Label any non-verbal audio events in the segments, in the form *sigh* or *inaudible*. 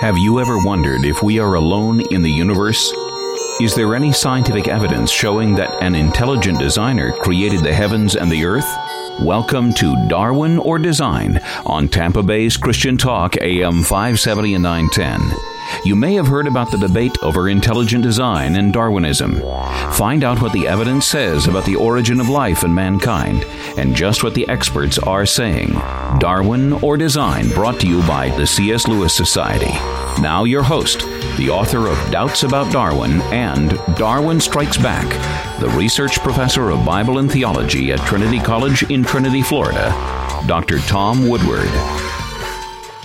Have you ever wondered if we are alone in the universe? Is there any scientific evidence showing that an intelligent designer created the heavens and the earth? Welcome to Darwin or Design on Tampa Bay's Christian Talk AM 570 and 910. You may have heard about the debate over intelligent design and Darwinism. Find out what the evidence says about the origin of life and mankind, and just what the experts are saying. Darwin or Design, brought to you by the C.S. Lewis Society. Now, your host, the author of Doubts About Darwin and Darwin Strikes Back, the research professor of Bible and theology at Trinity College in Trinity, Florida, Dr. Tom Woodward.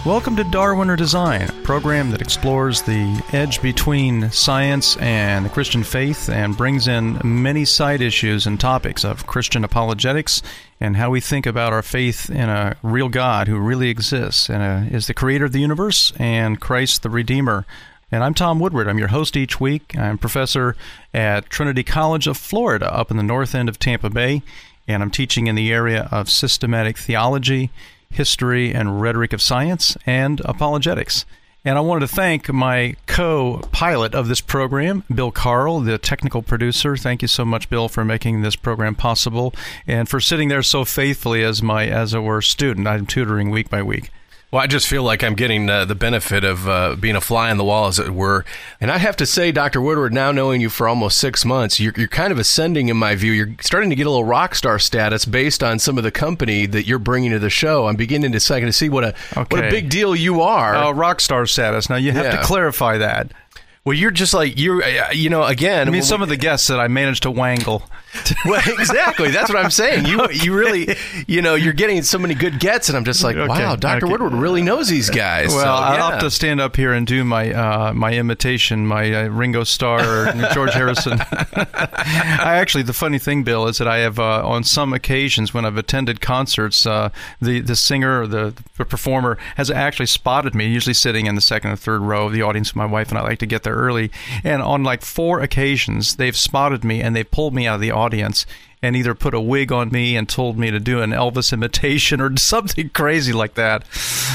Welcome to Darwin or Design, a program that explores the edge between science and the Christian faith and brings in many side issues and topics of Christian apologetics and how we think about our faith in a real God who really exists and uh, is the creator of the universe and Christ the Redeemer. And I'm Tom Woodward. I'm your host each week. I'm professor at Trinity College of Florida up in the north end of Tampa Bay, and I'm teaching in the area of systematic theology history and rhetoric of science, and apologetics. And I wanted to thank my co pilot of this program, Bill Carl, the technical producer. Thank you so much, Bill, for making this program possible and for sitting there so faithfully as my, as it were, student. I'm tutoring week by week. Well, I just feel like I'm getting uh, the benefit of uh, being a fly on the wall, as it were. And I have to say, Dr. Woodward, now knowing you for almost six months, you're, you're kind of ascending in my view. You're starting to get a little rock star status based on some of the company that you're bringing to the show. I'm beginning to, second to see what a okay. what a big deal you are. Uh, rock star status. Now you have yeah. to clarify that. Well, you're just like you. Uh, you know, again. I mean, some we, of the guests that I managed to wangle. *laughs* well, exactly. That's what I'm saying. You, okay. you really, you know, you're getting so many good gets, and I'm just like, okay. wow, Doctor okay. Woodward really knows these guys. Well, so, yeah. I'll have to stand up here and do my uh, my imitation, my uh, Ringo Starr or *laughs* George Harrison. *laughs* I actually, the funny thing, Bill, is that I have uh, on some occasions when I've attended concerts, uh, the the singer or the, the performer has actually spotted me, usually sitting in the second or third row of the audience. With my wife and I like to get there there early. And on like four occasions, they've spotted me and they pulled me out of the audience and either put a wig on me and told me to do an Elvis imitation or *laughs* something crazy like that.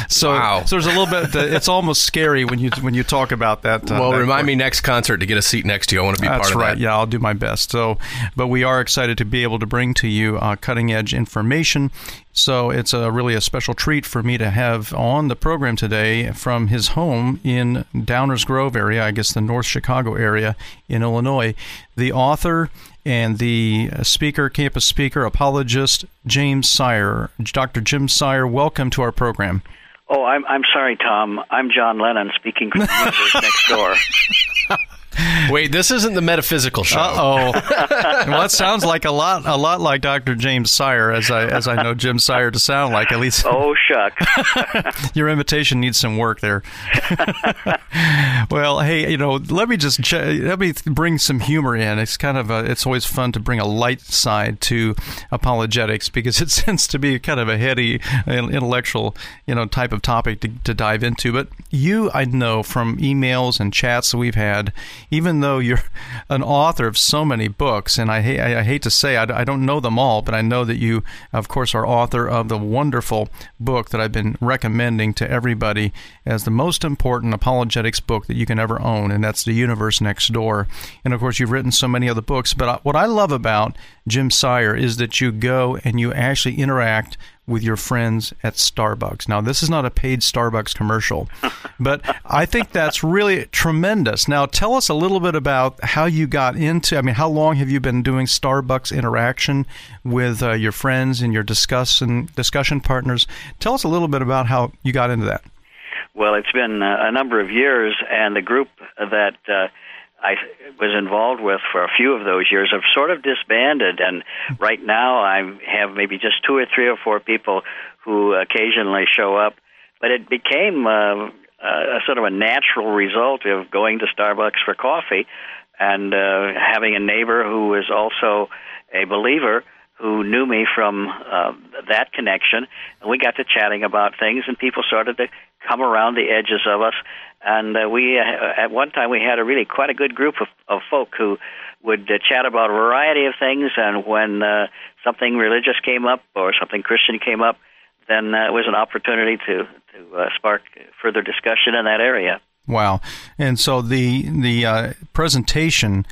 So, wow. so there's a little bit. it's almost scary when you when you talk about that. Uh, well, that remind me next concert to get a seat next to you. I want to be That's part of right. that. Yeah, I'll do my best. So, but we are excited to be able to bring to you uh, cutting edge information. So it's a really a special treat for me to have on the program today from his home in Downers Grove area, I guess the North Chicago area in Illinois, the author and the uh, speaker, campus speaker, apologist, James Sire. Dr. Jim Sire, welcome to our program. Oh, I'm I'm sorry, Tom. I'm John Lennon speaking from the *laughs* universe next door. *laughs* *laughs* Wait, this isn't the metaphysical show. oh. *laughs* well, that sounds like a lot, a lot like Dr. James Sire, as I as I know Jim Sire to sound like. At least. Oh shucks. *laughs* Your invitation needs some work there. well, hey, you know, let me just ch- let me bring some humor in. It's kind of a, it's always fun to bring a light side to apologetics because it tends to be kind of a heady, intellectual, you know, type of topic to, to dive into. But you, I know from emails and chats that we've had even though you're *laughs* an author of so many books, and I, hate, I hate to say I, I don't know them all, but I know that you, of course, are author of the wonderful book that I've been recommending to everybody as the most important apologetics book that you can ever own, and that's The Universe Next Door. And of course, you've written so many other books, but what I love about Jim Sire is that you go and you actually interact with your friends at Starbucks. Now, this is not a paid Starbucks commercial, *laughs* but I think that's really tremendous. Now, tell us a little bit about how you got into. I mean, how long have you been doing Starbucks interaction with uh, your friends and your discussion discussion partners? Tell us a little bit about how you got into that. Well, it's been uh, a number of years, and the group that uh, I was involved with for a few of those years have sort of disbanded, and right now I have maybe just two or three or four people who occasionally show up. But it became uh, a sort of a natural result of going to Starbucks for coffee and uh, having a neighbor who is also a believer who knew me from uh, that connection, and we got to chatting about things, and people started to come around the edges of us. And uh, we, uh, at one time, we had a really quite a good group of, of folk who would uh, chat about a variety of things. And when uh, something religious came up or something Christian came up, then uh, it was an opportunity to to uh, spark further discussion in that area. Wow! And so the the uh, presentation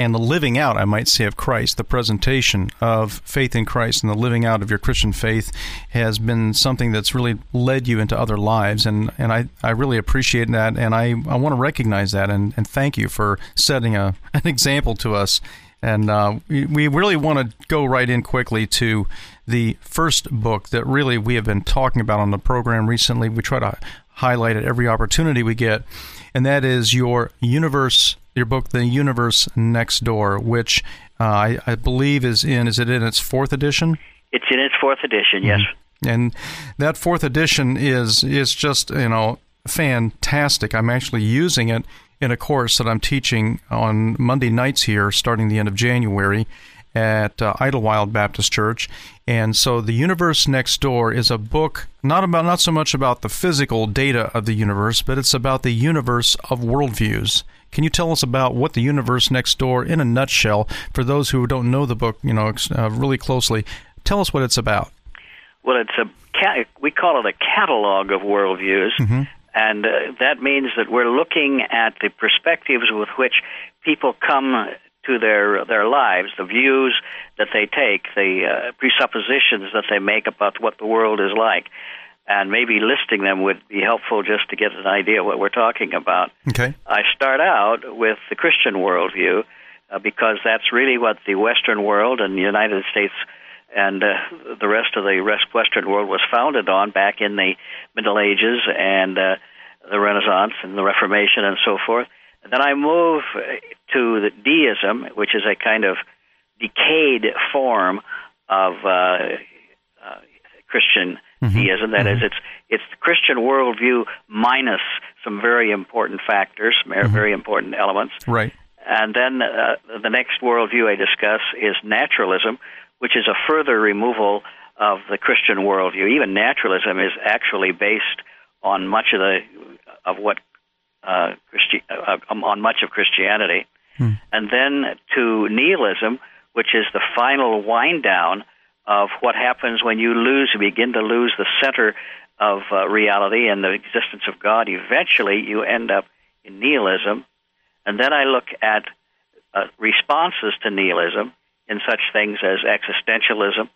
and the living out, I might say, of Christ, the presentation of faith in Christ and the living out of your Christian faith has been something that's really led you into other lives. And, and I, I really appreciate that. And I, I want to recognize that and, and thank you for setting a, *laughs* an example to us. And uh, we, we really want to go right in quickly to the first book that really we have been talking about on the program recently. We try to highlight it every opportunity we get, and that is your universe your book, The Universe Next Door, which uh, I, I, believe is in, is it in its fourth edition? It's in its fourth edition, yes. Mm-hmm. And that fourth edition is is just you know fantastic. I'm actually using it in a course that I'm teaching on Monday nights here, starting the end of January at uh, Idlewild Baptist Church. And so, The Universe Next Door is a book not about not so much about the physical data of the universe, but it's about the universe of worldviews. Can you tell us about what the universe next door, in a nutshell, for those who don't know the book, you know, uh, really closely? Tell us what it's about. Well, it's a we call it a catalog of worldviews, mm-hmm. and uh, that means that we're looking at the perspectives with which people come to their their lives, the views that they take, the uh, presuppositions that they make about what the world is like and maybe listing them would be helpful just to get an idea of what we're talking about. Okay. I start out with the Christian worldview uh, because that's really what the Western world and the United States and uh, the rest of the rest Western world was founded on back in the Middle Ages and uh, the Renaissance and the Reformation and so forth. And then I move to the deism, which is a kind of decayed form of uh, uh, Christian mm-hmm. deism. That mm-hmm. is, it's it's the Christian worldview minus some very important factors, mm-hmm. very important elements. Right. And then uh, the next worldview I discuss is naturalism, which is a further removal of the Christian worldview. Even naturalism is actually based on much of the of what uh, Christi- uh, on much of Christianity. Hmm. And then to nihilism, which is the final wind down of what happens when you lose, you begin to lose the center of uh, reality and the existence of God. Eventually, you end up in nihilism. And then I look at uh, responses to nihilism in such things as existentialism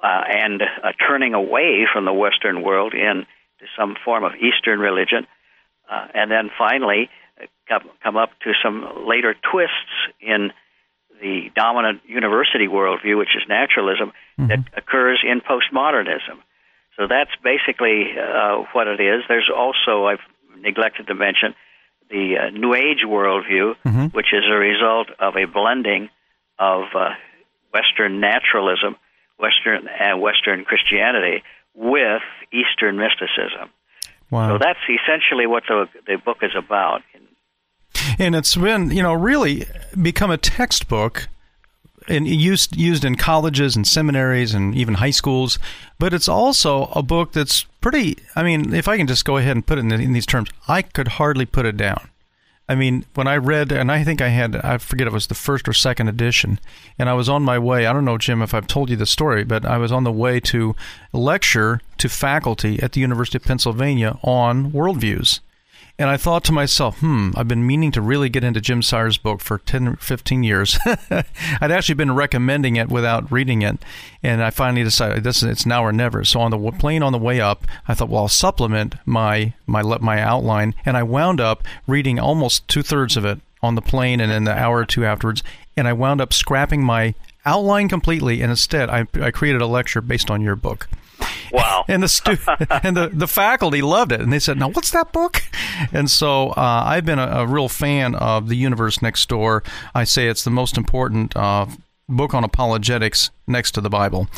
uh, and turning away from the Western world into some form of Eastern religion. Uh, and then finally, uh, come, come up to some later twists in the dominant university worldview, which is naturalism, mm-hmm. that occurs in postmodernism. So that's basically uh, what it is. There's also, I've neglected to mention, the uh, New Age worldview, mm-hmm. which is a result of a blending of uh, Western naturalism, Western and Western Christianity with Eastern mysticism. Wow. So that's essentially what the the book is about and it's been you know really become a textbook and used used in colleges and seminaries and even high schools. But it's also a book that's pretty. I mean, if I can just go ahead and put it in, in these terms, I could hardly put it down. I mean, when I read, and I think I had, I forget it was the first or second edition, and I was on my way. I don't know, Jim, if I've told you the story, but I was on the way to lecture to faculty at the University of Pennsylvania on worldviews. And I thought to myself, hmm, I've been meaning to really get into Jim Sire's book for 10, 15 years. *laughs* I'd actually been recommending it without reading it. And I finally decided this it's now or never. So on the plane on the way up, I thought, well, I'll supplement my, my, my outline. And I wound up reading almost two thirds of it on the plane and in the hour or two afterwards. And I wound up scrapping my outline completely. And instead, I, I created a lecture based on your book. Wow! *laughs* and the stu- *laughs* and the, the faculty loved it, and they said, "Now, what's that book?" And so uh, I've been a, a, real fan of the Universe Next Door. I say it's the most important uh, book on apologetics next to the Bible.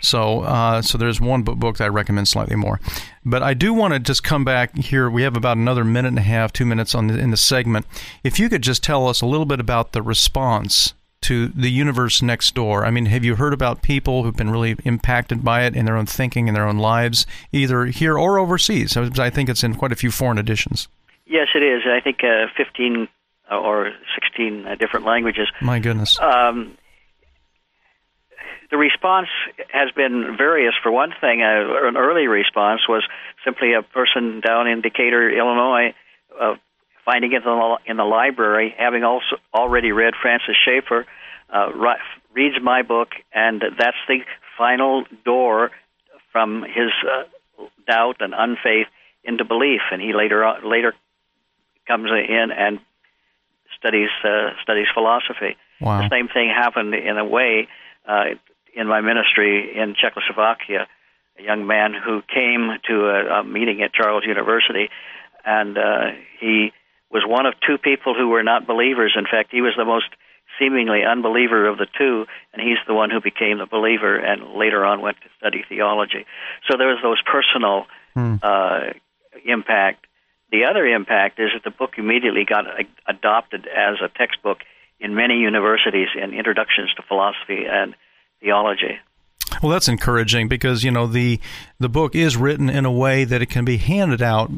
So, uh, so there's one book that I recommend slightly more. But I do want to just come back here. We have about another minute and a half, two minutes on the, in the segment. If you could just tell us a little bit about the response to the universe next door? I mean, have you heard about people who've been really impacted by it in their own thinking, in their own lives, either here or overseas? I think it's in quite a few foreign editions. Yes, it is. I think uh, 15 or 16 uh, different languages. My goodness. Um, the response has been various. For one thing, uh, an early response was simply a person down in Decatur, Illinois, uh, finding it in the, in the library, having also already read Francis Schaeffer, uh, reads my book, and that's the final door from his uh, doubt and unfaith into belief. And he later on, later comes in and studies uh, studies philosophy. Wow. The same thing happened in a way uh, in my ministry in Czechoslovakia. A young man who came to a, a meeting at Charles University, and uh, he was one of two people who were not believers. In fact, he was the most seemingly unbeliever of the two, and he's the one who became the believer and later on went to study theology. So there was those personal hmm. uh, impact. The other impact is that the book immediately got adopted as a textbook in many universities in introductions to philosophy and theology. Well, that's encouraging because you know the the book is written in a way that it can be handed out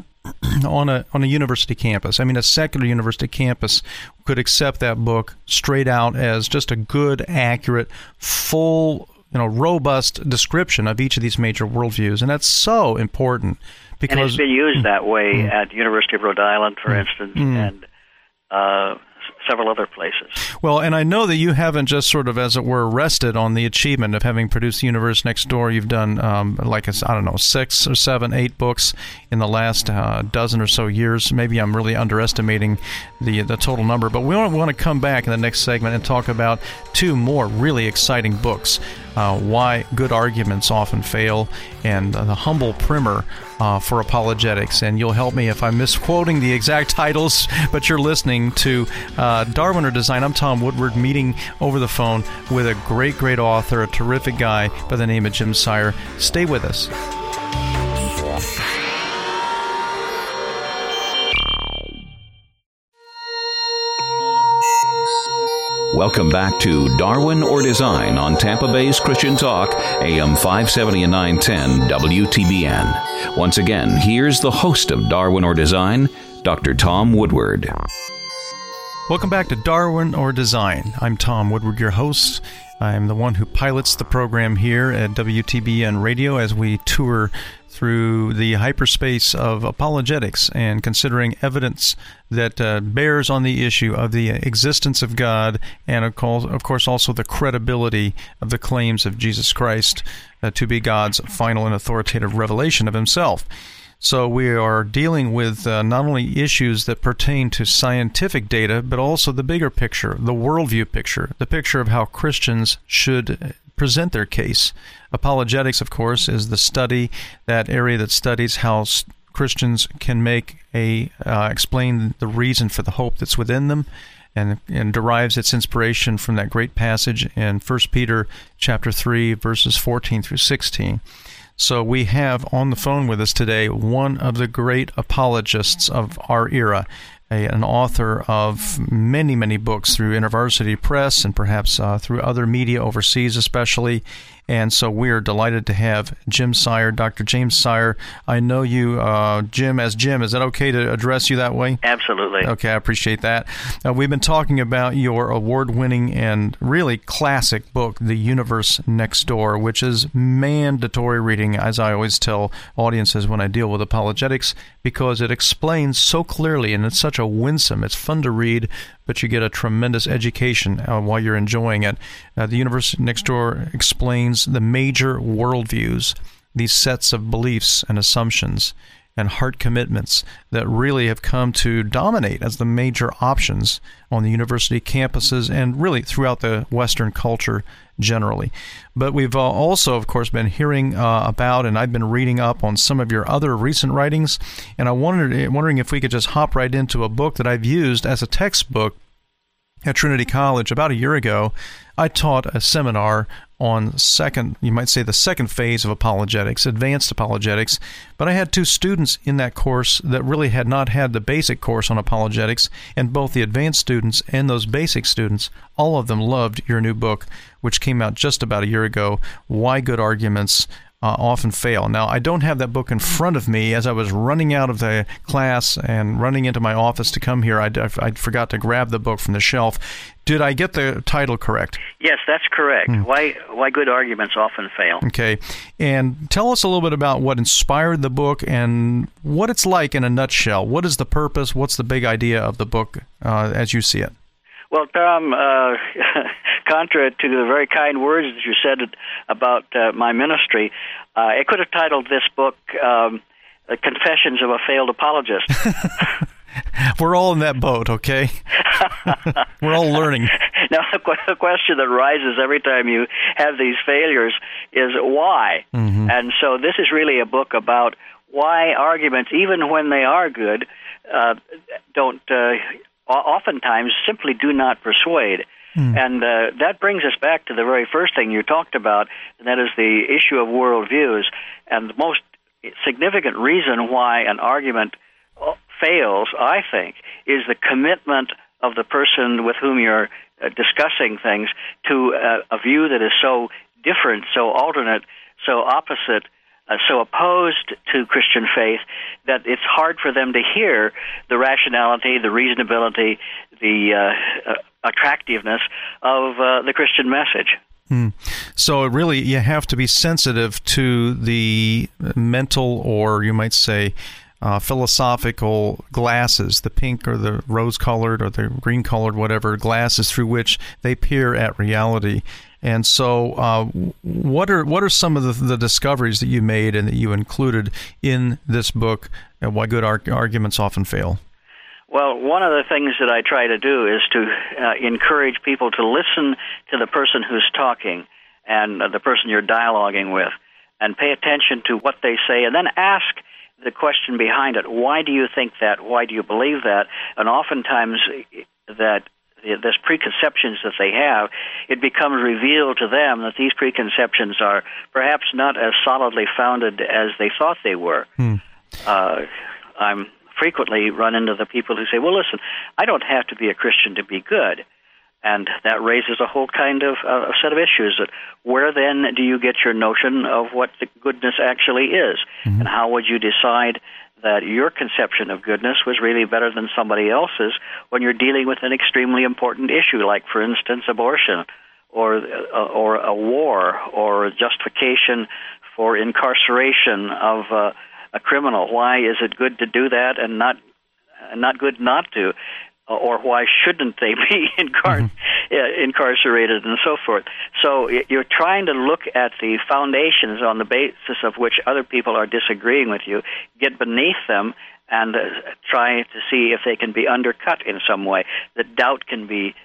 *clears throat* on a on a university campus. I mean, a secular university campus could accept that book straight out as just a good, accurate, full, you know, robust description of each of these major worldviews, and that's so important because and it's been used that way mm, at University of Rhode Island, for mm, instance, mm, and uh, several other places. Well, and I know that you haven't just sort of, as it were, rested on the achievement of having produced the universe next door. You've done um, like I don't know six or seven, eight books in the last uh, dozen or so years. Maybe I'm really underestimating the the total number, but we want to come back in the next segment and talk about two more really exciting books uh, why good arguments often fail, and uh, the humble primer uh, for apologetics. And you'll help me if I'm misquoting the exact titles, but you're listening to uh, Darwin or Design. I'm Tom Woodward, meeting over the phone with a great, great author, a terrific guy by the name of Jim Sire. Stay with us. Welcome back to Darwin or Design on Tampa Bay's Christian Talk, AM 570 and 910 WTBN. Once again, here's the host of Darwin or Design, Dr. Tom Woodward. Welcome back to Darwin or Design. I'm Tom Woodward, your host. I'm the one who pilots the program here at WTBN Radio as we tour through the hyperspace of apologetics and considering evidence that uh, bears on the issue of the existence of God and, of course, also the credibility of the claims of Jesus Christ uh, to be God's final and authoritative revelation of Himself. So we are dealing with uh, not only issues that pertain to scientific data, but also the bigger picture, the worldview picture, the picture of how Christians should present their case. Apologetics, of course, is the study, that area that studies how Christians can make a uh, explain the reason for the hope that's within them, and and derives its inspiration from that great passage in 1 Peter chapter three verses 14 through 16. So we have on the phone with us today one of the great apologists of our era, a, an author of many, many books through InterVarsity Press and perhaps uh, through other media overseas, especially. And so we are delighted to have Jim Sire, Dr. James Sire. I know you, uh, Jim, as Jim. Is that okay to address you that way? Absolutely. Okay, I appreciate that. Uh, we've been talking about your award winning and really classic book, The Universe Next Door, which is mandatory reading, as I always tell audiences when I deal with apologetics, because it explains so clearly and it's such a winsome, it's fun to read, but you get a tremendous education uh, while you're enjoying it. Uh, the Universe Next Door explains the major worldviews, these sets of beliefs and assumptions and heart commitments that really have come to dominate as the major options on the university campuses and really throughout the Western culture generally. But we've uh, also, of course, been hearing uh, about, and I've been reading up on some of your other recent writings, and I wondered, wondering if we could just hop right into a book that I've used as a textbook at Trinity College about a year ago. I taught a seminar on second, you might say the second phase of apologetics, advanced apologetics. But I had two students in that course that really had not had the basic course on apologetics, and both the advanced students and those basic students, all of them loved your new book, which came out just about a year ago. Why Good Arguments uh, often fail. Now, I don't have that book in front of me. As I was running out of the class and running into my office to come here, I, I, I forgot to grab the book from the shelf. Did I get the title correct? Yes, that's correct. Hmm. Why why good arguments often fail. Okay. And tell us a little bit about what inspired the book and what it's like in a nutshell. What is the purpose? What's the big idea of the book uh, as you see it? Well, Tom, uh, *laughs* contra to the very kind words that you said about uh, my ministry, uh, I could have titled this book um, "Confessions of a Failed Apologist." *laughs* *laughs* We're all in that boat, okay? *laughs* We're all learning. Now, the question that rises every time you have these failures is why? Mm-hmm. And so, this is really a book about why arguments, even when they are good, uh, don't uh, oftentimes simply do not persuade. Mm. And uh, that brings us back to the very first thing you talked about, and that is the issue of worldviews. And the most significant reason why an argument fails, I think, is the commitment of the person with whom you're uh, discussing things to uh, a view that is so different, so alternate, so opposite uh, so opposed to Christian faith that it's hard for them to hear the rationality, the reasonability, the uh, uh, attractiveness of uh, the Christian message. Hmm. So really, you have to be sensitive to the mental, or you might say, uh, philosophical glasses, the pink or the rose colored or the green colored, whatever glasses through which they peer at reality. And so, uh, what are what are some of the, the, discoveries that you made and that you included in this book, and why good ar- arguments often fail? Well, one of the things that I try to do is to uh, encourage people to listen to the person who's talking and uh, the person you're dialoguing with, and pay attention to what they say, and then ask the question behind it. Why do you think that? Why do you believe that? And oftentimes, that this preconceptions that they have, it becomes revealed to them that these preconceptions are perhaps not as solidly founded as they thought they were. Hmm. Uh, I'm frequently run into the people who say, "Well, listen, I don't have to be a Christian to be good," and that raises a whole kind of uh, set of issues. That where then do you get your notion of what the goodness actually is, mm-hmm. and how would you decide that your conception of goodness was really better than somebody else's when you're dealing with an extremely important issue, like, for instance, abortion or uh, or a war or justification for incarceration of uh, a criminal. Why is it good to do that and not not good not to? Or why shouldn't they be *laughs* incar- mm-hmm. incarcerated and so forth. So you're trying to look at the foundations on the basis of which other people are disagreeing with you, get beneath them, and uh, try to see if they can be undercut in some way. That doubt can be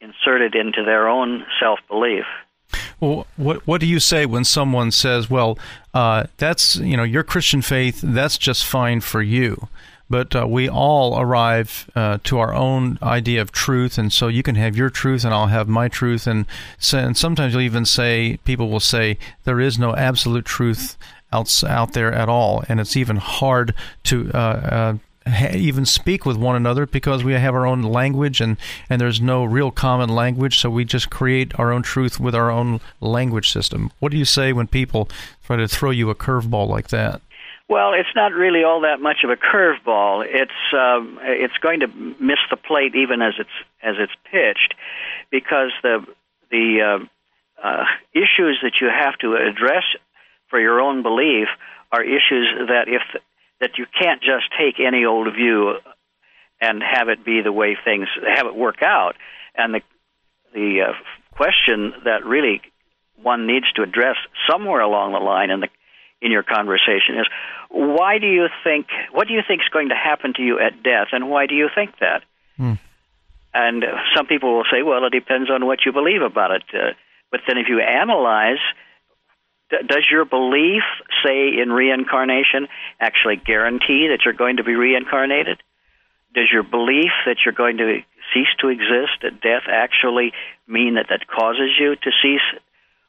inserted into their own self belief. Well, what what do you say when someone says, "Well, uh, that's you know your Christian faith, that's just fine for you," but uh, we all arrive uh, to our own idea of truth, and so you can have your truth, and I'll have my truth, and, so, and sometimes you'll even say people will say there is no absolute truth out out there at all, and it's even hard to. Uh, uh even speak with one another because we have our own language and, and there's no real common language, so we just create our own truth with our own language system. What do you say when people try to throw you a curveball like that? Well, it's not really all that much of a curveball. It's um, it's going to miss the plate even as it's as it's pitched, because the the uh, uh, issues that you have to address for your own belief are issues that if that you can't just take any old view and have it be the way things have it work out. And the the uh, question that really one needs to address somewhere along the line in the in your conversation is why do you think what do you think is going to happen to you at death and why do you think that? Hmm. and some people will say well it depends on what you believe about it. Uh, but then if you analyze d- does your belief say in reincarnation actually guarantee that you're going to be reincarnated? Does your belief that you're going to cease to exist at death actually mean that that causes you to cease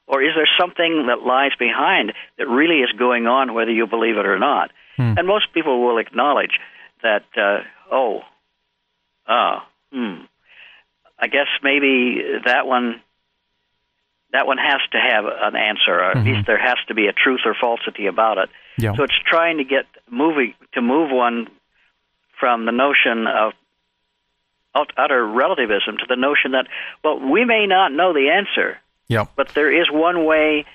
or is there something that lies behind that really is going on, whether you believe it or not? Hmm. And most people will acknowledge that, uh, oh, ah, hmm. I guess maybe that one that one has to have an answer, or at least there has to be a truth or falsity about it. Yeah. So it's trying to get moving to move one from the notion of utter relativism to the notion that well, we may not know the answer, Yep. but there is one way,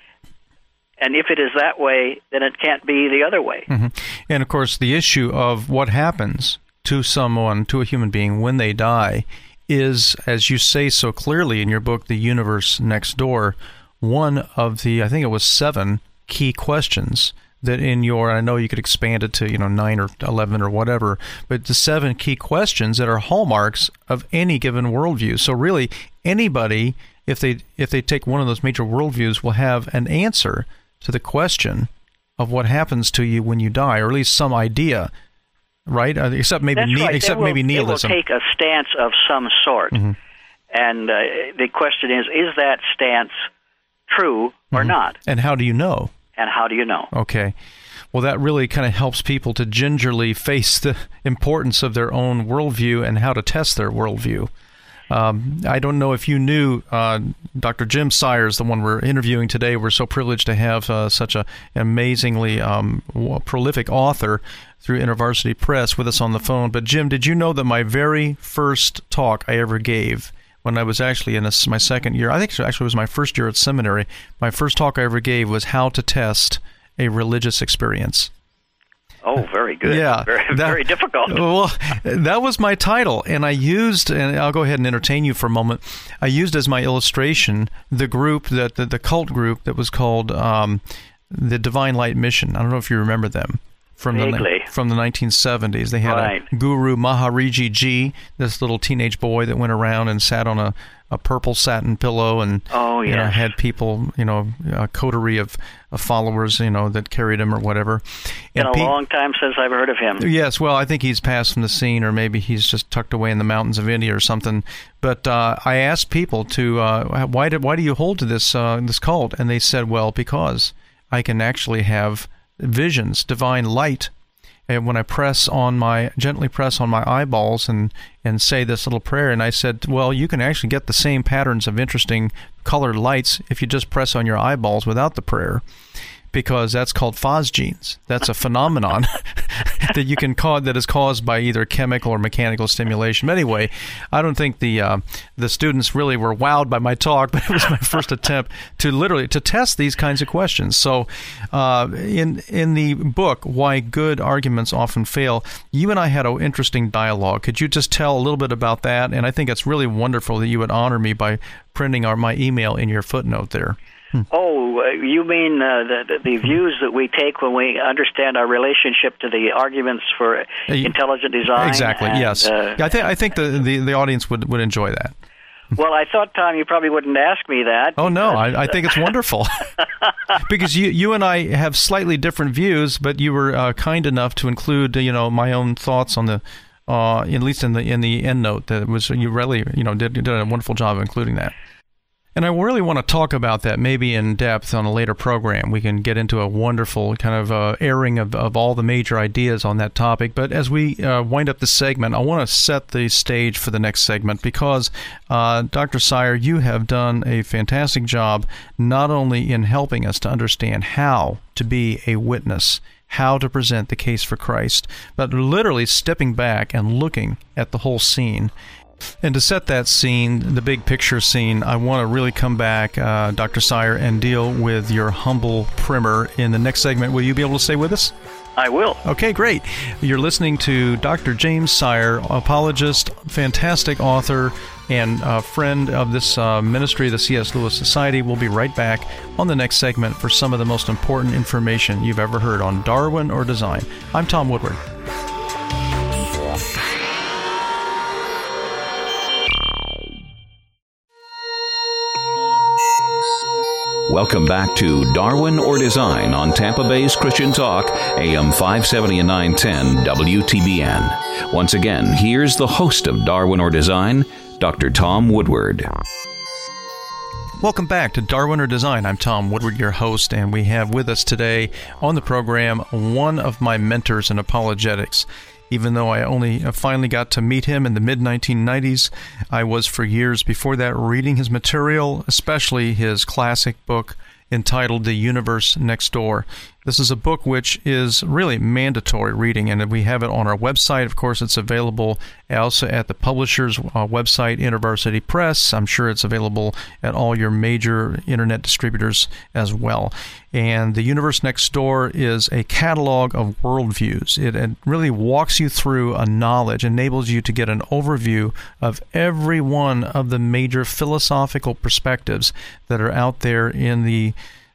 and if it is that way, then it can't be the other way. Mm-hmm. And of course, the issue of what happens to someone, to a human being, when they die is, as you say so clearly in your book, The Universe Next Door, one of the, I think it was seven key questions that in your, I know you could expand it to, you know, nine or 11 or whatever, but the seven key questions that are hallmarks of any given worldview. So really, anybody, if they, if they take one of those major worldviews, will have an answer to the question of what happens to you when you die, or at least some idea, right? Uh, except maybe ne- right. except they will, maybe They will take a stance of some sort, Mm-hmm. and uh, the question is: Is that stance true Mm-hmm. or not? and how do you know? And how do you know? Okay. Well, that really kind of helps people to gingerly face the *laughs* importance of their own worldview and how to test their worldview. Um, I don't know if you knew uh, Dr. Jim Sires, the one we're interviewing today. We're so privileged to have uh, such an amazingly um, prolific author through InterVarsity Press with us on the phone. But Jim, did you know that my very first talk I ever gave when I was actually in a, my second year, I think it actually was my first year at seminary, my first talk I ever gave was how to test a religious experience. Oh, very good. Yeah, *laughs* very, that- very difficult. Well, that was my title, and I used, and I'll go ahead and entertain you for a moment. I used as my illustration the group that the, the cult group that was called um, the Divine Light Mission. I don't know if you remember them from the from the 1970s. They had Right. a guru Maharaj Ji, this little teenage boy that went around and sat on a, a purple satin pillow and Oh, you know, had people, you know, a coterie of, of followers, you know, that carried him or whatever. Been a pe- long time since I've heard of him. Yes, well, I think he's passed from the scene, or maybe he's just tucked away in the mountains of India or something. But uh, I asked people to uh, why did why do you hold to this uh, this cult, and they said, well, because I can actually have visions, divine light. And when I press on my gently press on my eyeballs and and say this little prayer, and I said, well, you can actually get the same patterns of interesting colored lights if you just press on your eyeballs without the prayer because that's called phosphogenes. That's a phenomenon *laughs* that you can cause that is caused by either chemical or mechanical stimulation. But anyway, I don't think the uh, the students really were wowed by my talk, *laughs* but it was my first attempt to literally to test these kinds of questions. So, uh, in in the book, why good arguments often fail, you and I had an interesting dialogue. Could you just tell a little bit about that? And I think it's really wonderful that you would honor me by printing our my email in your footnote there. Oh, uh, you mean uh, the, the the views that we take when we understand our relationship to the arguments for intelligent design? Exactly. and, yes. uh, I think I think the, the, the audience would, would enjoy that. well, I thought, Tom, you probably wouldn't ask me that. Oh no, I, I think it's *laughs* wonderful *laughs* because you you and I have slightly different views, but you were uh, kind enough to include you know my own thoughts on the. Uh, at least in the in the end note, that was you really you know did, did a wonderful job of including that. And I really want to talk about that maybe in depth on a later program. We can get into a wonderful kind of uh, airing of, of all the major ideas on that topic. But as we uh, wind up the segment, I want to set the stage for the next segment because, uh, Dr. Sire, you have done a fantastic job not only in helping us to understand how to be a witness, how to present the case for Christ, but literally stepping back and looking at the whole scene. And to set that scene, the big picture scene, I want to really come back, uh, Dr. Sire, and deal with your humble primer in the next segment. Will you be able to stay with us? I will. Okay, great. You're listening to Dr. James Sire, apologist, fantastic author, and a friend of this uh, ministry, the C.S. Lewis Society. We'll be right back on the next segment for some of the most important information you've ever heard on Darwin or design. I'm Tom Woodward. Welcome back to Darwin or Design on Tampa Bay's Christian Talk, AM 570 and 910 WTBN. Once again, here's the host of Darwin or Design, Dr. Tom Woodward. Welcome back to Darwin or Design. I'm Tom Woodward, your host, and we have with us today on the program one of my mentors in apologetics. Even though I only finally got to meet him in the mid 1990s. I was for years before that reading his material, especially his classic book entitled The Universe Next Door. This is a book which is really mandatory reading, and we have it on our website. Of course, it's available also at the publisher's uh, website, InterVarsity Press. I'm sure it's available at all your major internet distributors as well. And The Universe Next Door is a catalog of worldviews. It, it really walks you through a knowledge, enables you to get an overview of every one of the major philosophical perspectives that are out there in the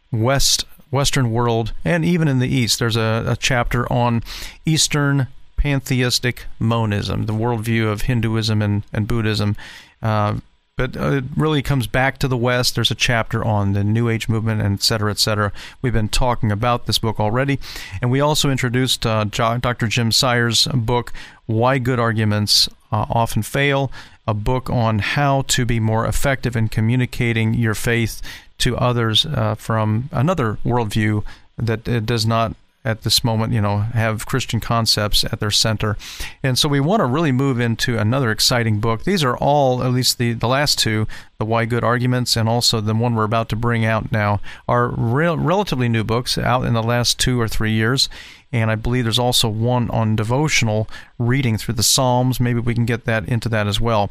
West Western world and even in the East. There's a, a chapter on Eastern pantheistic monism, the worldview of Hinduism and, and Buddhism. Uh, but uh, it really comes back to the West. There's a chapter on the New Age movement, and et cetera, et cetera. We've been talking about this book already. And we also introduced uh, Dr. Jim Sire's book, Why Good Arguments uh, Often Fail, a book on how to be more effective in communicating your faith to others uh, from another worldview that does not at this moment, you know, have Christian concepts at their center. And so we want to really move into another exciting book. These are all, at least the, the last two, the Why Good Arguments, and also the one we're about to bring out now, are relatively new books out in the last two or three years. And I believe there's also one on devotional reading through the Psalms. Maybe we can get that into that as well.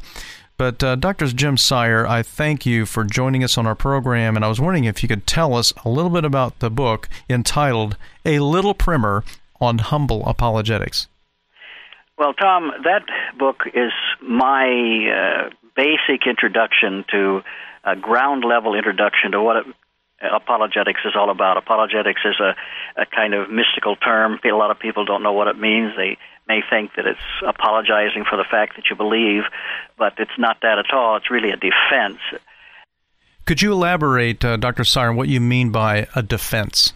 But uh, Dr. Jim Sire, I thank you for joining us on our program, and I was wondering if you could tell us a little bit about the book entitled A Little Primer on Humble Apologetics. Well, Tom, that book is my uh, basic introduction to a ground level introduction to what it, apologetics is all about. Apologetics is a, a kind of mystical term. A lot of people don't know what it means. They may think that it's apologizing for the fact that you believe, but it's not that at all. It's really a defense. Could you elaborate, uh, Dr. Siren, what you mean by a defense?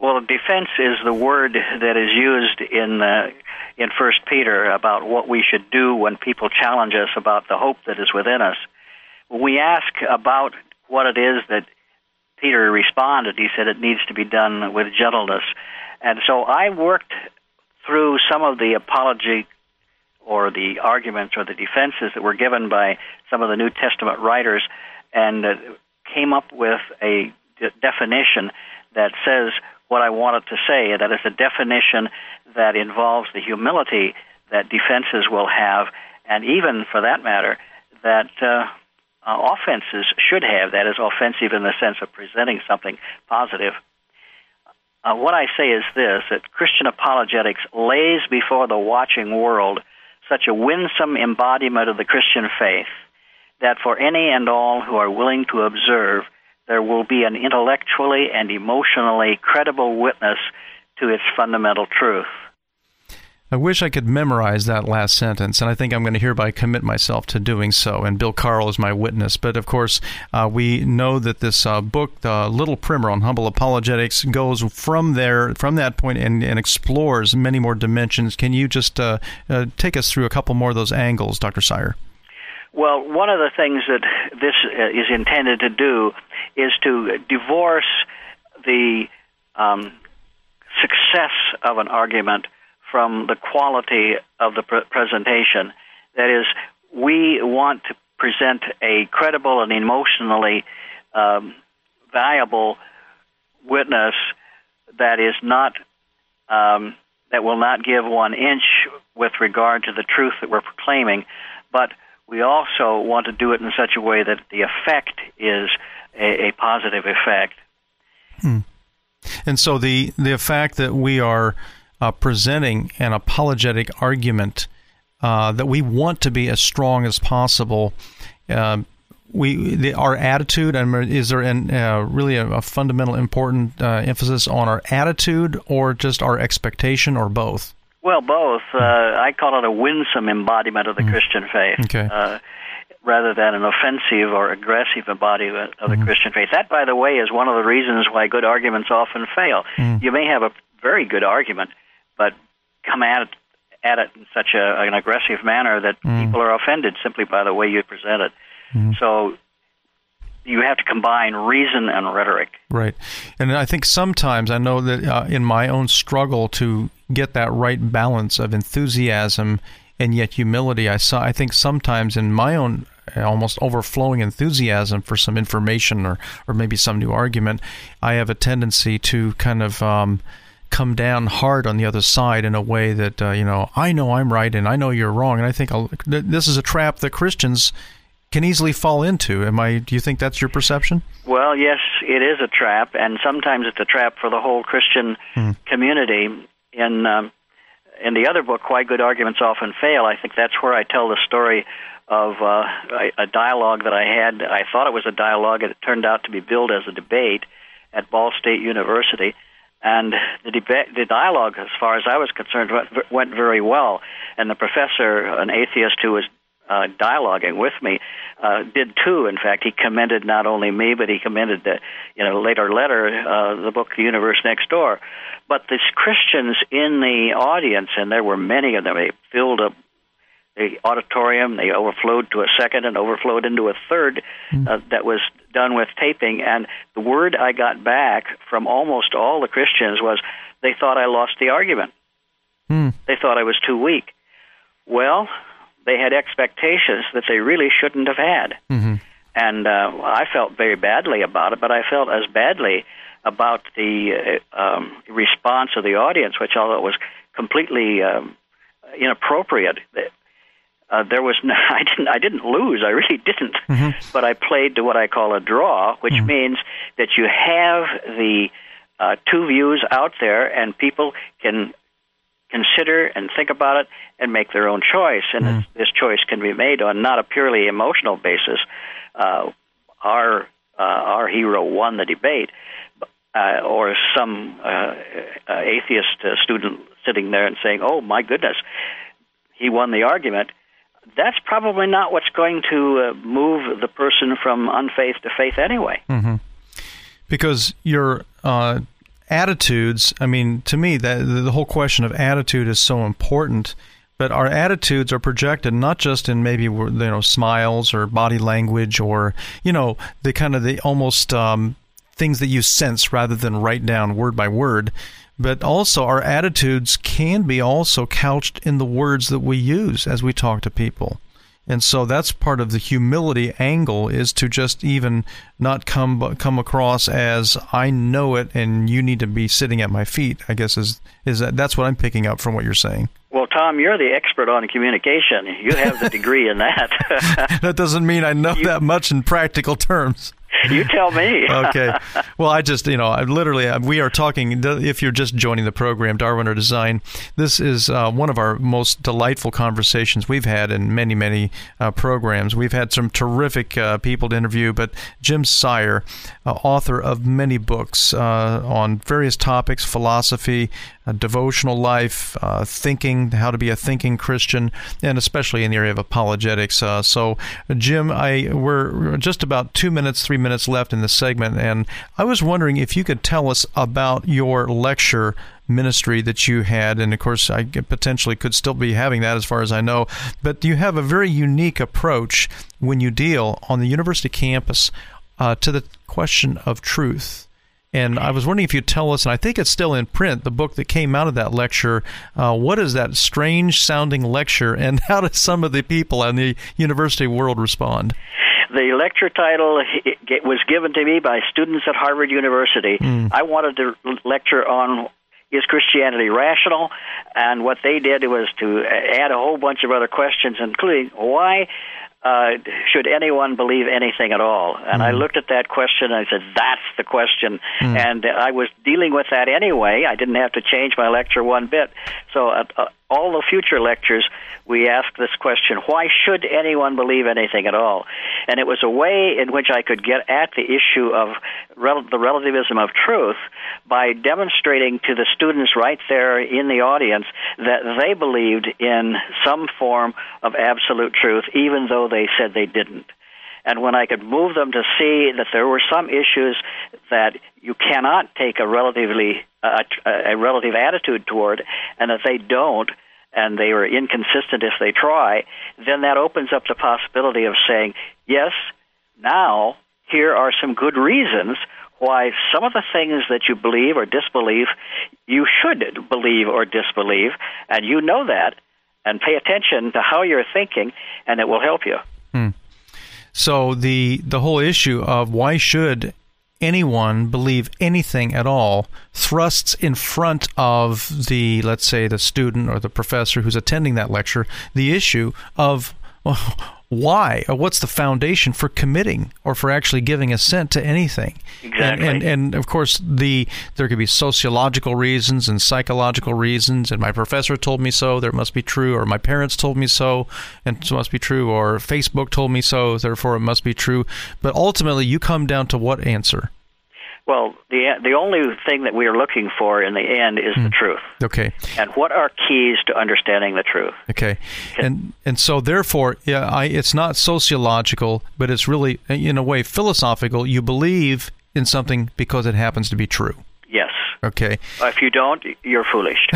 Well, defense is the word that is used in uh, in First Peter about what we should do when people challenge us about the hope that is within us. When we ask about what it is that Peter responded, he said it needs to be done with gentleness. And so I worked through some of the apology or the arguments or the defenses that were given by some of the New Testament writers and uh, came up with a de- definition that says what I wanted to say. That is a definition that involves the humility that defenses will have, and even for that matter, that uh, uh, offenses should have. That is offensive in the sense of presenting something positive uh, what I say is this that Christian apologetics lays before the watching world such a winsome embodiment of the Christian faith that for any and all who are willing to observe, there will be an intellectually and emotionally credible witness to its fundamental truth. I wish I could memorize that last sentence, and I think I'm going to hereby commit myself to doing so. And Bill Carl is my witness. But of course, uh, we know that this uh, book, the Little Primer on Humble Apologetics, goes from there, from that point, and, and explores many more dimensions. Can you just uh, uh take us through a couple more of those angles, Dr. Sire? Well, one of the things that this uh, is intended to do is to divorce the um, success of an argument from the quality of the pre- presentation. That is, we want to present a credible and emotionally um, valuable witness that is not um, that will not give one inch with regard to the truth that we're proclaiming, but we also want to do it in such a way that the effect is a, a positive effect. Hmm. And so the the fact that we are uh, presenting an apologetic argument uh, that we want to be as strong as possible. Uh, we the, our attitude and is there an, uh, really a, a, fundamental important uh, emphasis on our attitude or just our expectation or both? Well, both. Uh, I call it a winsome embodiment of the mm. Christian faith. Okay rather than an offensive or aggressive embodiment of the mm-hmm. Christian faith. That, by the way, is one of the reasons why good arguments often fail. Mm. You may have a very good argument, but come at it, at it in such a, an aggressive manner that mm. people are offended simply by the way you present it. Mm. So you have to combine reason and rhetoric. Right, and I think sometimes I know that uh, in my own struggle to get that right balance of enthusiasm and yet humility, I saw. I think sometimes in my own almost overflowing enthusiasm for some information or or maybe some new argument, I have a tendency to kind of. Um, come down hard on the other side in a way that uh, you know I know I'm right and I know you're wrong and I think I'll, this is a trap that Christians can easily fall into. Am I? Do you think that's your perception? Well, yes, it is a trap, and sometimes it's a trap for the whole Christian hmm. community. In um, in the other book, "Why Good Arguments Often Fail," I think that's where I tell the story of uh, a, a dialogue that I had. I thought it was a dialogue, and it turned out to be billed as a debate at Ball State University. And the debate, the dialogue, as far as I was concerned, went, went very well. And the professor, an atheist who was uh, dialoguing with me, uh, did too. In fact, he commended not only me, but he commended the, you know, later letter, uh, the book The Universe Next Door. But these Christians in the audience, and there were many of them, they filled up the auditorium. They overflowed to a second and overflowed into a third mm. uh, that was done with taping. And the word I got back from almost all the Christians was they thought I lost the argument. Mm. They thought I was too weak. Well, they had expectations that they really shouldn't have had. Mm-hmm. And uh, I felt very badly about it, but I felt as badly about the uh, um, response of the audience, which although it was completely um, inappropriate, uh, there was no, *laughs* I didn't I didn't lose I really didn't mm-hmm. but I played to what I call a draw which mm-hmm. means that you have the uh, two views out there and people can consider and think about it and make their own choice. And mm. this choice can be made on not a purely emotional basis. Uh, our uh, our hero won the debate, uh, or some uh, uh, atheist uh, student sitting there and saying, "Oh my goodness, he won the argument." That's probably not what's going to move the person from unfaith to faith anyway. Mm-hmm. Because you're attitudes, I mean, to me, that the whole question of attitude is so important. But our attitudes are projected not just in maybe you know smiles or body language or you know the kind of the almost um, things that you sense rather than write down word by word, but also our attitudes can be also couched in the words that we use as we talk to people. And so that's part of the humility angle is to just even not come come across as I know it and you need to be sitting at my feet. I guess is is that that's what I'm picking up from what you're saying. Well, Tom, you're the expert on communication. You have the degree in that. *laughs* that doesn't mean I know you, that much in practical terms. *laughs* you tell me. *laughs* okay. Well, I just, you know, I literally, we are talking, if you're just joining the program, Darwin or Design, this is uh, one of our most delightful conversations we've had in many, many uh, programs. We've had some terrific uh, people to interview, but Jim Sire, uh, author of many books uh, on various topics, philosophy, devotional life, uh, thinking, how to be a thinking Christian, and especially in the area of apologetics. Uh, so, Jim, I we're just about two minutes, three minutes left in this segment, and I was wondering if you could tell us about your lecture ministry that you had, and of course, I potentially could still be having that as far as I know. But you have a very unique approach when you deal on the university campus uh, to the question of truth. And I was wondering if you'd tell us, and I think it's still in print, the book that came out of that lecture. Uh, what is that strange sounding lecture, and *laughs* how did some of the people in the university world respond? The lecture title was given to me by students at Harvard University. Mm. I wanted to lecture on is Christianity rational? And what they did was to add a whole bunch of other questions, including why uh, should anyone believe anything at all? And mm. I hmm. looked at that question and I said, that's the question. Mm. And I was dealing with that anyway. I didn't have to change my lecture one bit. So uh, uh, all the future lectures, we ask this question why should anyone believe anything at all? And it was a way in which I could get at the issue of rel- the relativism of truth by demonstrating to the students right there in the audience that they believed in some form of absolute truth, even though they said they didn't and when I could move them to see that there were some issues that you cannot take a relatively uh, a relative attitude toward, and that they don't, and they are inconsistent if they try, then that opens up the possibility of saying, yes, now here are some good reasons why some of the things that you believe or disbelieve, you should believe or disbelieve, and you know that, and pay attention to how you're thinking, and it will help you. Hmm. So the the whole issue of why should anyone believe anything at all thrusts in front of the let's say the student or the professor who's attending that lecture the issue of well, *laughs* oh, why or what's the foundation for committing or for actually giving assent to anything? Exactly and, and, and of course the there could be sociological reasons and psychological reasons and my professor told me so there must be true or my parents told me so and it must be true or facebook told me so therefore it must be true. But ultimately you come down to what answer well, the the only thing that we are looking for in the end is mm. the hmm. truth. Okay. And what are keys to understanding the truth? Okay. And and so therefore, yeah, I, it's not sociological, but it's really in a way philosophical. You believe in something because it happens to be true. Yes. Okay. If you don't, you're foolish.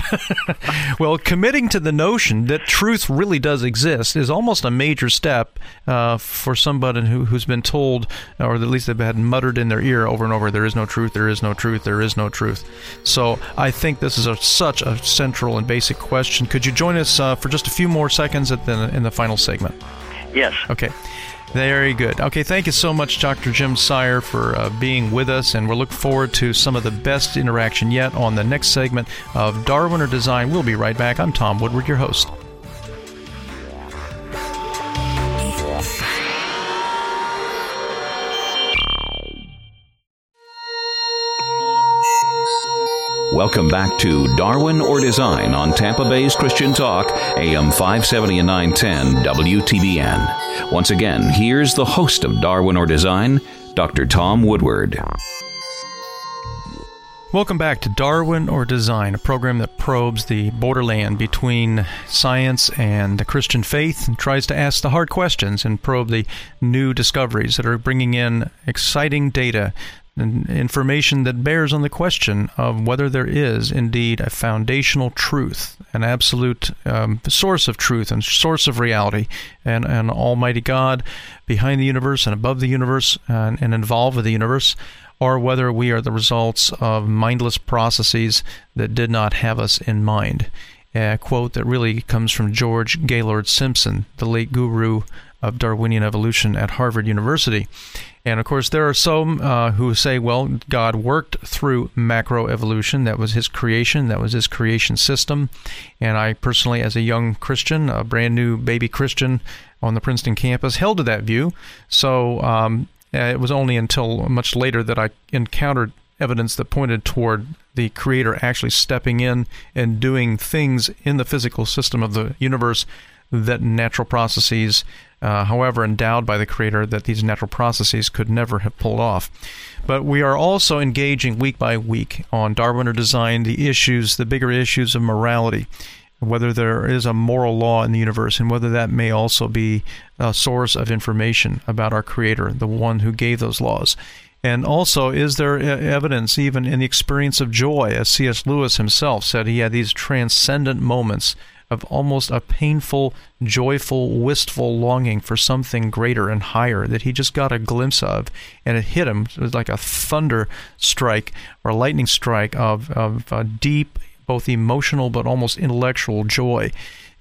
*laughs* well, committing to the notion that truth really does exist is almost a major step uh, for somebody who, who's been told, or at least they've had muttered in their ear over and over, there is no truth, there is no truth, there is no truth. So I think this is a, such a central and basic question. Could you join us uh, for just a few more seconds at the, in the final segment? Yes. Okay. Very good. Okay, thank you so much, Dr. Jim Sire, for uh, being with us, and we'll look forward to some of the best interaction yet on the next segment of Darwin or Design. We'll be right back. I'm Tom Woodward, your host. Welcome back to Darwin or Design on Tampa Bay's Christian Talk, AM 570 and 910 WTBN. Once again, here's the host of Darwin or Design, Dr. Tom Woodward. Welcome back to Darwin or Design, a program that probes the borderland between science and the Christian faith and tries to ask the hard questions and probe the new discoveries that are bringing in exciting data information that bears on the question of whether there is indeed a foundational truth, an absolute um, source of truth and source of reality, and an Almighty God behind the universe and above the universe and, and involved with the universe, or whether we are the results of mindless processes that did not have us in mind. A quote that really comes from George Gaylord Simpson, the late guru of Darwinian evolution at Harvard University. And of course, there are some uh, who say, well, God worked through macroevolution. That was his creation, that was his creation system. And I personally, as a young Christian, a brand new baby Christian on the Princeton campus, held to that view. So um, it was only until much later that I encountered evidence that pointed toward the creator actually stepping in and doing things in the physical system of the universe that natural processes uh, however endowed by the Creator, that these natural processes could never have pulled off. But we are also engaging week by week on Darwin or Design the issues, the bigger issues of morality, whether there is a moral law in the universe, and whether that may also be a source of information about our Creator, the one who gave those laws. And also, is there evidence even in the experience of joy? As C.S. Lewis himself said, he had these transcendent moments of almost a painful, joyful, wistful longing for something greater and higher that he just got a glimpse of, and it hit him. It was like a thunder strike or a lightning strike of, of uh, deep, both emotional but almost intellectual joy.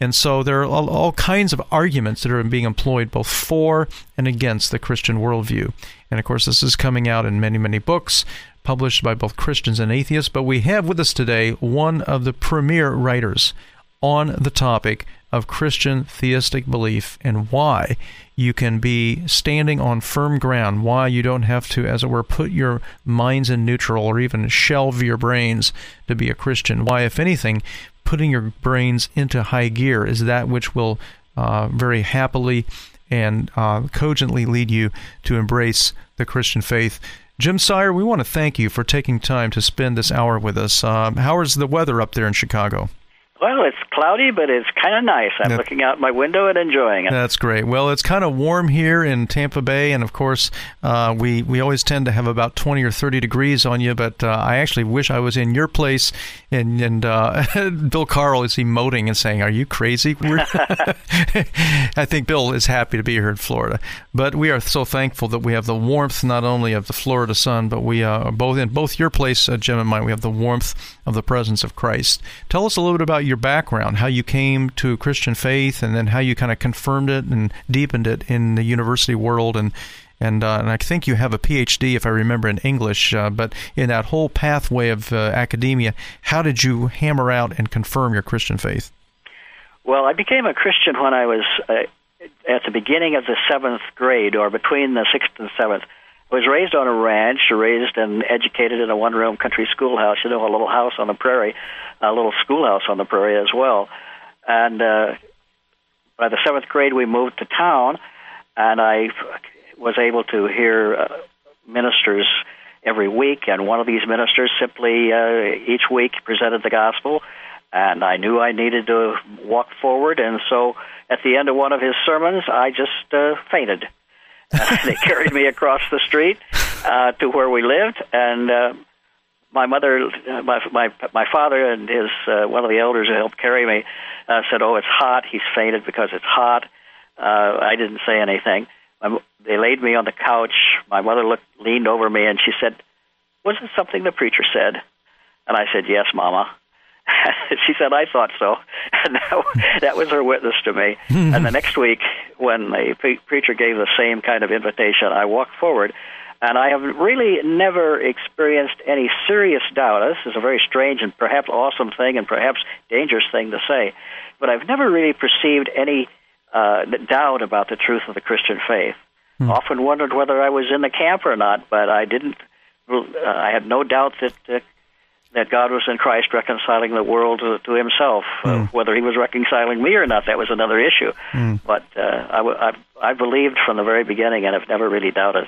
And so there are all, all, kinds of arguments that are being employed both for and against the Christian worldview. And of course, this is coming out in many, many books published by both Christians and atheists. But we have with us today one of the premier writers on the topic of Christian theistic belief and why you can be standing on firm ground, why you don't have to, as it were, put your minds in neutral or even shelve your brains to be a Christian. Why, if anything, putting your brains into high gear is that which will uh, very happily and uh, cogently lead you to embrace the Christian faith. Jim Sire, we want to thank you for taking time to spend this hour with us. Uh, how is the weather up there in Chicago? Well, it's cloudy, but it's kind of nice. I'm looking out my window and enjoying it. That's great. Well, it's kind of warm here in Tampa Bay, and of course, uh, we we always tend to have about 20 or 30 degrees on you. But uh, I actually wish I was in your place. And and uh, *laughs* Bill Carl is emoting and saying, "Are you crazy?" *laughs* *laughs* I think Bill is happy to be here in Florida, but we are so thankful that we have the warmth not only of the Florida sun, but we uh, are both in both your place, uh, Jim and mine. We have the warmth of the presence of Christ. Tell us a little bit about your background, how you came to Christian faith, and then how you kind of confirmed it and deepened it in the university world. And and, uh, and I think you have a PhD, if I remember, in English. Uh, but in that whole pathway of uh, academia, how did you hammer out and confirm your Christian faith? Well, I became a Christian when I was uh, at the beginning of the seventh grade, or between the sixth and seventh. Was raised on a ranch, raised and educated in a one-room country schoolhouse. You know, a little house on the prairie a little schoolhouse on the prairie as well. And uh, by the seventh grade, we moved to town, and I was able to hear uh, ministers every week. And one of these ministers simply uh, each week presented the gospel, and I knew I needed to walk forward. And so, at the end of one of his sermons, I just uh, fainted. *laughs* they carried me across the street uh, to where we lived, and uh, my mother, uh, my my my father, and his uh, one of the elders who helped carry me uh, said, "Oh, it's hot. He's fainted because it's hot." Uh, I didn't say anything. My, they laid me on the couch. My mother looked, leaned over me, and she said, "Was it something the preacher said?" And I said, "Yes, Mama." *laughs* she said, "I thought so," *laughs* and that, that was her witness to me. and the next week, when the pre- preacher gave the same kind of invitation, I walked forward and I have really never experienced any serious doubt. This is a very strange and perhaps awesome thing and perhaps dangerous thing to say, but I've never really perceived any uh, doubt about the truth of the Christian faith. Hmm. Often wondered whether I was in the camp or not, but I didn't. Uh, I had no doubt that uh, that God was in Christ reconciling the world to, to Himself. Mm. Uh, hmm. whether He was reconciling me or not, that was another issue. Mm. But uh, I, I, I believed from the very beginning, and have never really doubted.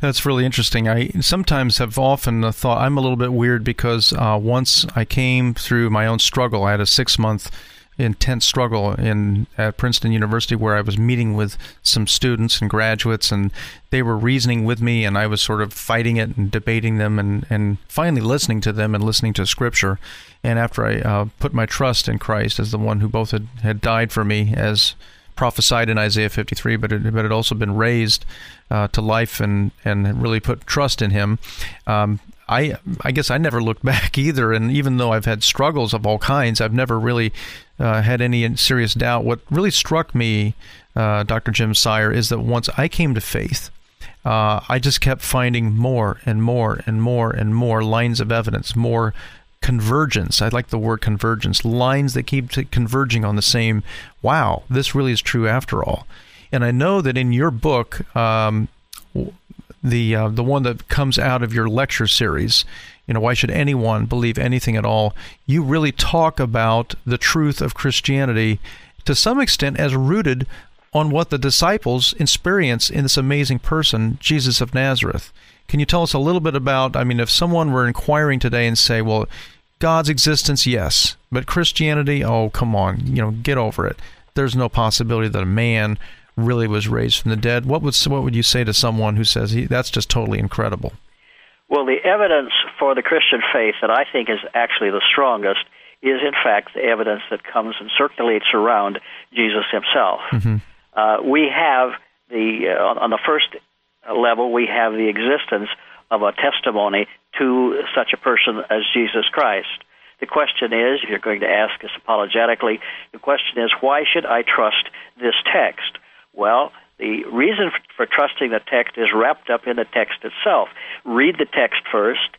That's really interesting. I sometimes have often thought I'm a little bit weird because uh, once I came through my own struggle, I had a six month intense struggle in at Princeton University where I was meeting with some students and graduates and they were reasoning with me and I was sort of fighting it and debating them and, and finally listening to them and listening to scripture and after I uh, put my trust in Christ as the one who both had, had died for me as prophesied in Isaiah 53 but it, but it also been raised uh, to life and and really put trust in Him. Um, I I guess I never looked *laughs* back either, and even though I've had struggles of all kinds, I've never really uh, had any serious doubt. What really struck me, uh, Dr. Jim Sire, is that once I came to faith. Uh, I just kept finding more and more and more and more lines of evidence, more convergence. I like the word convergence. Lines that keep converging on the same. Wow, this really is true after all. And I know that in your book, um, the uh, the one that comes out of your lecture series, you know, why should anyone believe anything at all? You really talk about the truth of Christianity to some extent as rooted on what the disciples experience in this amazing person, Jesus of Nazareth. Can you tell us a little bit about? I mean, if someone were inquiring today and say, "Well, God's existence, yes, but Christianity, oh, come on, you know, get over it." There's no possibility that a man really was raised from the dead. What would what would you say to someone who says he, that's just totally incredible? Well, the evidence for the Christian faith that I think is actually the strongest is, in fact, the evidence that comes and circulates around Jesus himself. Mm-hmm. Uh, we have the uh, on the first level we have the existence of a testimony to such a person as Jesus Christ. The question is, if you're going to ask us apologetically, the question is, why should I trust this text? Well, the reason for trusting the text is wrapped up in the text itself. Read the text first,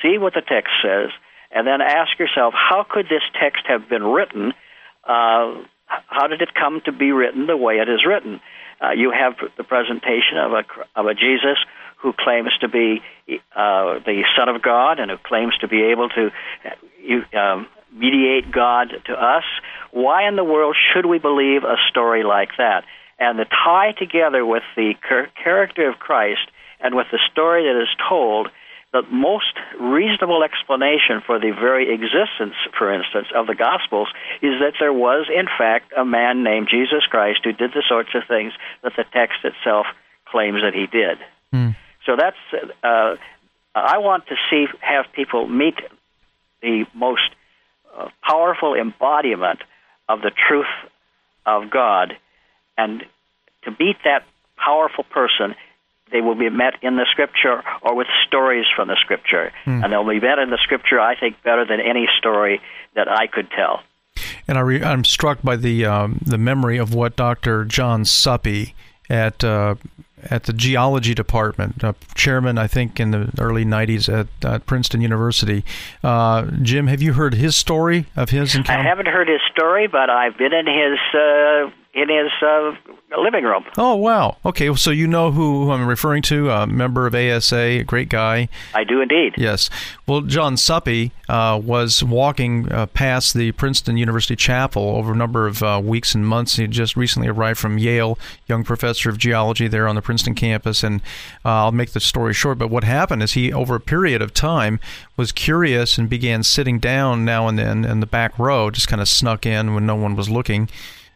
see what the text says, and then ask yourself, how could this text have been written? Uh, how did it come to be written the way it is written? Uh, you have the presentation of a of a Jesus who claims to be uh, the Son of God and who claims to be able to um, mediate God to us. Why in the world should we believe a story like that? And the tie together with the character of Christ and with the story that is told the most reasonable explanation for the very existence, for instance, of the Gospels is that there was, in fact, a man named Jesus Christ who did the sorts of things that the text itself claims that he did. Mm. So that's, uh, I want to see, have people meet the most uh, powerful embodiment of the truth of God, and to meet that powerful person, they will be met in the Scripture or with stories from the Scripture, mm. and they'll be met in the Scripture. I think better than any story that I could tell. And I am struck by the um, the memory of what Dr. John Suppe at uh, at the geology department, uh, chairman, I think, in the early 90s at, at Princeton University. Uh, Jim, have you heard his story of his encounter? I haven't heard his story, but I've been in his uh, in his uh, living room. Oh wow! Okay, so you know who, who I'm referring to? A member of ASA, a great guy. I do indeed. Yes. Well, John Suppe uh, was walking uh, past the Princeton University Chapel over a number of uh, weeks and months. He just recently arrived from Yale, young professor of geology there on the Princeton campus. And uh, I'll make the story short. But what happened is he, over a period of time, was curious and began sitting down now and then in the back row, just kind of snuck in when no one was looking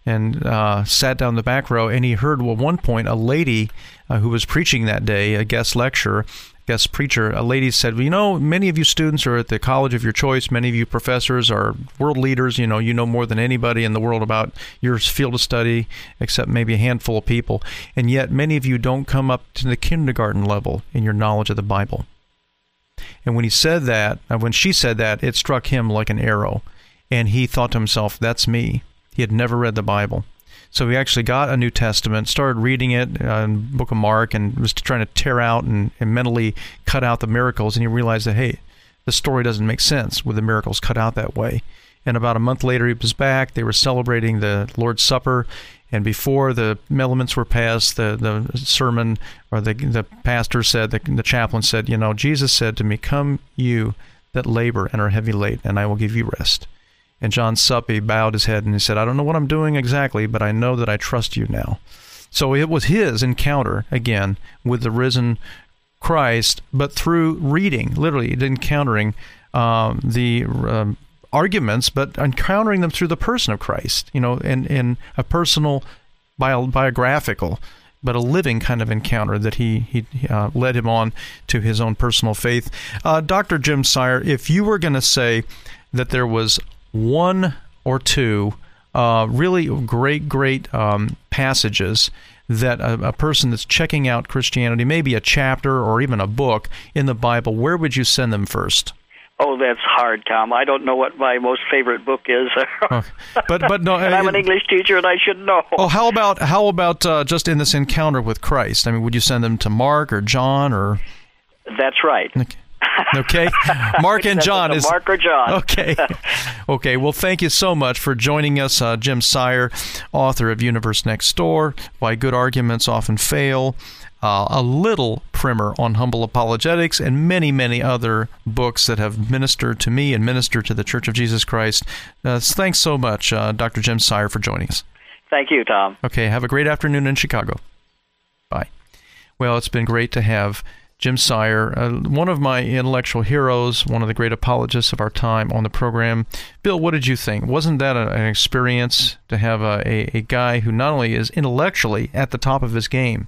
and uh, sat down the back row. And he heard at one point a lady uh, who was preaching that day, a guest lecturer, guest preacher, a lady said, well, "You know, many of you students are at the college of your choice. Many of you professors are world leaders. You know, you know more than anybody in the world about your field of study, except maybe a handful of people. And yet, many of you don't come up to the kindergarten level in your knowledge of the Bible." And when he said that, uh, when she said that, it struck him like an arrow, and he thought to himself, "That's me." He had never read the Bible. So he actually got a New Testament, started reading it uh, Book of Mark, and was trying to tear out and, and mentally cut out the miracles. And he realized that, hey, the story doesn't make sense with the miracles cut out that way. And about a month later, he was back. They were celebrating the Lord's Supper. And before the elements were passed, the, the sermon or the, the pastor said, the, the chaplain said, You know, Jesus said to me, Come, you that labor and are heavy laden, and I will give you rest. And John Suppe bowed his head and he said, I don't know what I'm doing exactly, but I know that I trust you now. So it was his encounter, again, with the risen Christ, but through reading, literally encountering um, the um, arguments, but encountering them through the person of Christ, you know, in, in a personal, bio, biographical, but a living kind of encounter that he, he uh, led him on to his own personal faith. Uh, Dr. Jim Sire, if you were going to say that there was one or two uh, really great, great um, passages that a, a, person that's checking out Christianity, maybe a chapter or even a book in the Bible, where would you send them first? Oh, that's hard, Tom. I don't know what my most favorite book is. *laughs* oh, but but no, I'm an English teacher, and I should know. Oh, how about how about uh, just in this encounter with Christ? I mean, would you send them to Mark or John or? That's right. Okay. *laughs* Okay, Mark and John is Mark or John. Okay, *laughs* okay. Well, thank you so much for joining us, uh, Jim Sire, author of Universe Next Door: Why Good Arguments Often Fail. Uh, a little primer on humble apologetics, and many, many other books that have ministered to me and ministered to the Church of Jesus Christ. Uh, thanks so much, uh, Dr. Jim Sire, for joining us. Thank you, Tom. Okay, have a great afternoon in Chicago. Bye. Well, it's been great to have Jim Sire, uh, one of my intellectual heroes, one of the great apologists of our time on the program. Bill, what did you think? Wasn't that a, an experience to have a, a, a, guy who not only is intellectually at the top of his game,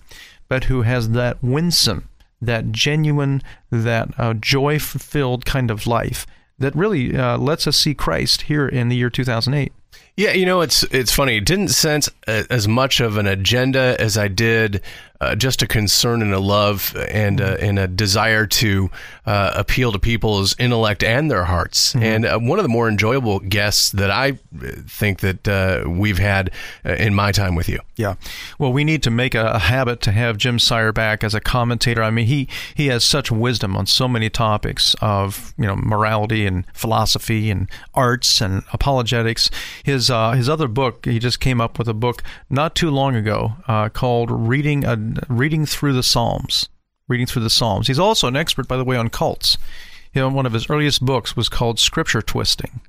but who has that winsome, that genuine, that uh, joy filled kind of life that really uh, lets us see Christ here in the year 2008? Yeah, you know, it's it's funny. Didn't sense as much of an agenda as I did uh, just a concern and a love and uh, and a desire to uh, appeal to people's intellect and their hearts. Mm-hmm. And uh, one of the more enjoyable guests that I think that uh, we've had uh, in my time with you. Yeah, well, we need to make a, a, habit to have Jim Sire back as a commentator. I mean, he he has such wisdom on so many topics of you know morality and philosophy and arts and apologetics. His his other book, he just came up with a book not too long ago called "Reading a reading through the Psalms. Reading through the Psalms. He's also an expert, by the way, on cults. You know, one of his earliest books was called Scripture Twisting.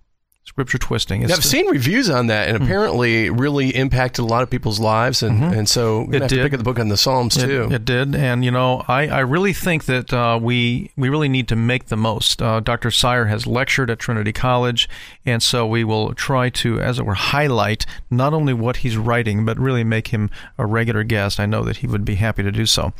Scripture twisting. I've seen reviews on that, and mm-hmm. apparently really impacted a lot of people's lives. And, mm-hmm. and so we have did. to pick up the book on the Psalms it, too. It did, and you know, I, I really think that uh, we we really need to make the most. Uh, Dr. Sire has lectured at Trinity College, and so we will try to, as it were, highlight not only what he's writing, but really make him a regular guest. I know that he would be happy to do so.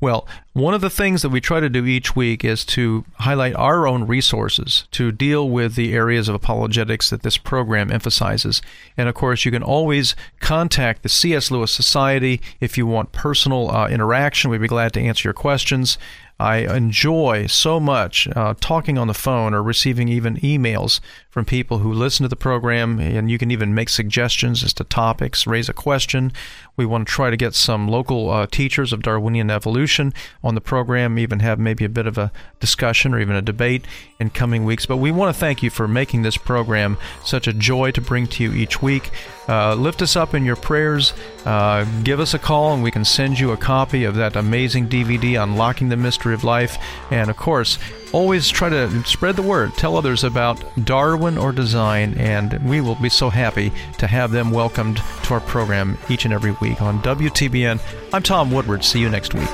Well, one of the things that we try to do each week is to highlight our own resources to deal with the areas of apologetics that this program emphasizes. And of course, you can always contact the C.S. Lewis Society if you want personal uh, interaction. We'd be glad to answer your questions. I enjoy so much uh, talking on the phone or receiving even emails from people who listen to the program, and you can even make suggestions as to topics, raise a question. We want to try to get some local uh, teachers of Darwinian evolution on the program, even have maybe a bit of a discussion or even a debate in coming weeks. But we want to thank you for making this program such a joy to bring to you each week. Uh, lift us up in your prayers. Uh, give us a call, and we can send you a copy of that amazing DVD, Unlocking the Mystery of Life. And of course, always try to spread the word. Tell others about Darwin or design, and we will be so happy to have them welcomed to our program each and every week on WTBN. I'm Tom Woodward. See you next week.